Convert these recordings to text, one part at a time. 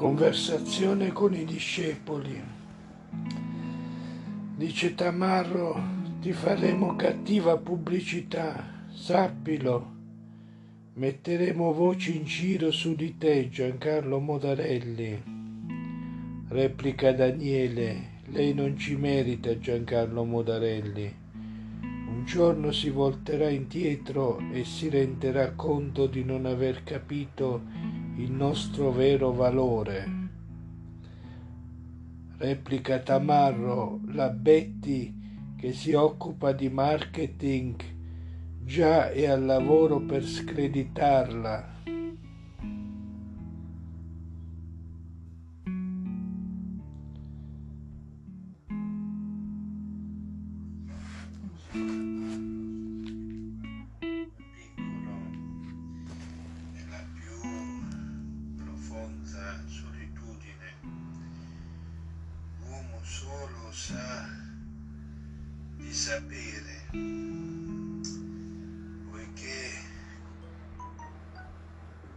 Conversazione con i discepoli. Dice Tamarro, ti faremo cattiva pubblicità, sappilo. Metteremo voci in giro su di te, Giancarlo Modarelli. Replica Daniele, lei non ci merita, Giancarlo Modarelli. Un giorno si volterà indietro e si renderà conto di non aver capito il nostro vero valore. Replica Tamarro, la Betty che si occupa di marketing già è al lavoro per screditarla. Sa di sapere, poiché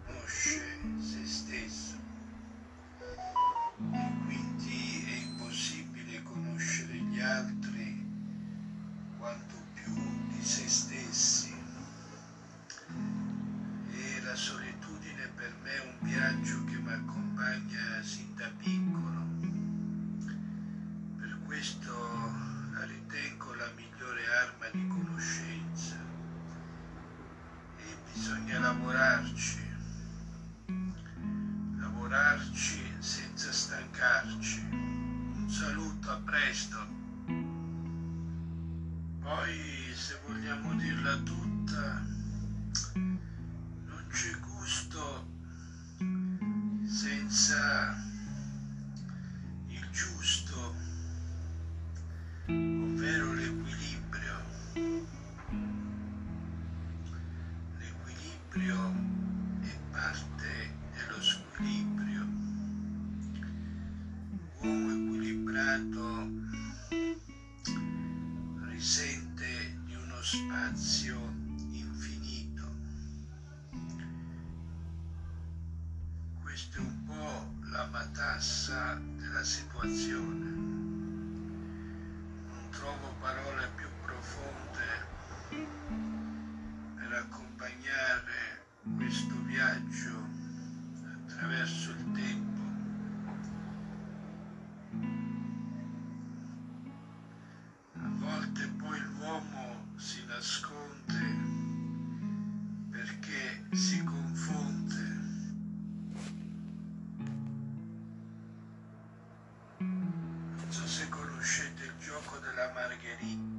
conosce se stesso e quindi è impossibile conoscere gli altri quanto più di se stessi. E la solitudine per me è un viaggio che mi accompagna bisogna lavorarci, lavorarci senza stancarci. Un saluto, a presto. Poi, se vogliamo dirla tutta, non c'è gusto senza il giusto L'equilibrio è parte dello squilibrio. L'uomo equilibrato risente di uno spazio infinito. Questa è un po' la matassa della situazione trovo parole più profonde per accompagnare questo viaggio attraverso il tempo. A volte poi l'uomo si nasconde perché si confonde. Non so se conoscete il gioco della margherita.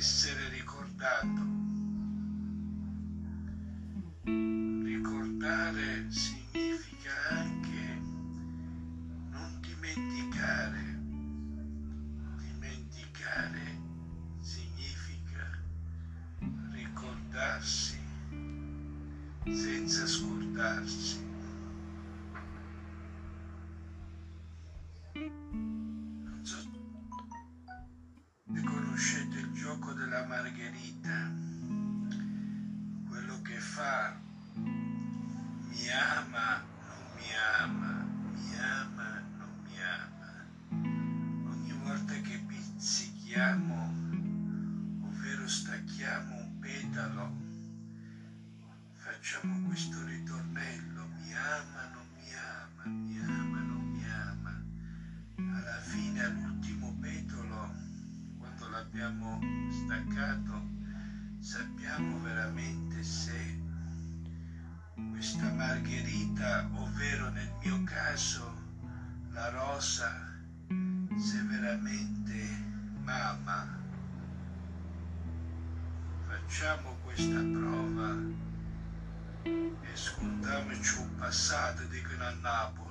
Essere ricordato. Ricordare significa anche non dimenticare. Dimenticare significa ricordarsi senza scordarsi. Fa mi ama, non mi ama, mi ama, non mi ama. Ogni volta che pizzichiamo, ovvero stacchiamo un petalo, facciamo questo ritornello, mi ama, non mi ama, mi ama, non mi ama. Alla fine, all'ultimo petolo, quando l'abbiamo staccato, margherita, ovvero nel mio caso la rosa, se veramente mama. Facciamo questa prova e scontiamoci il passato dicono a Napoli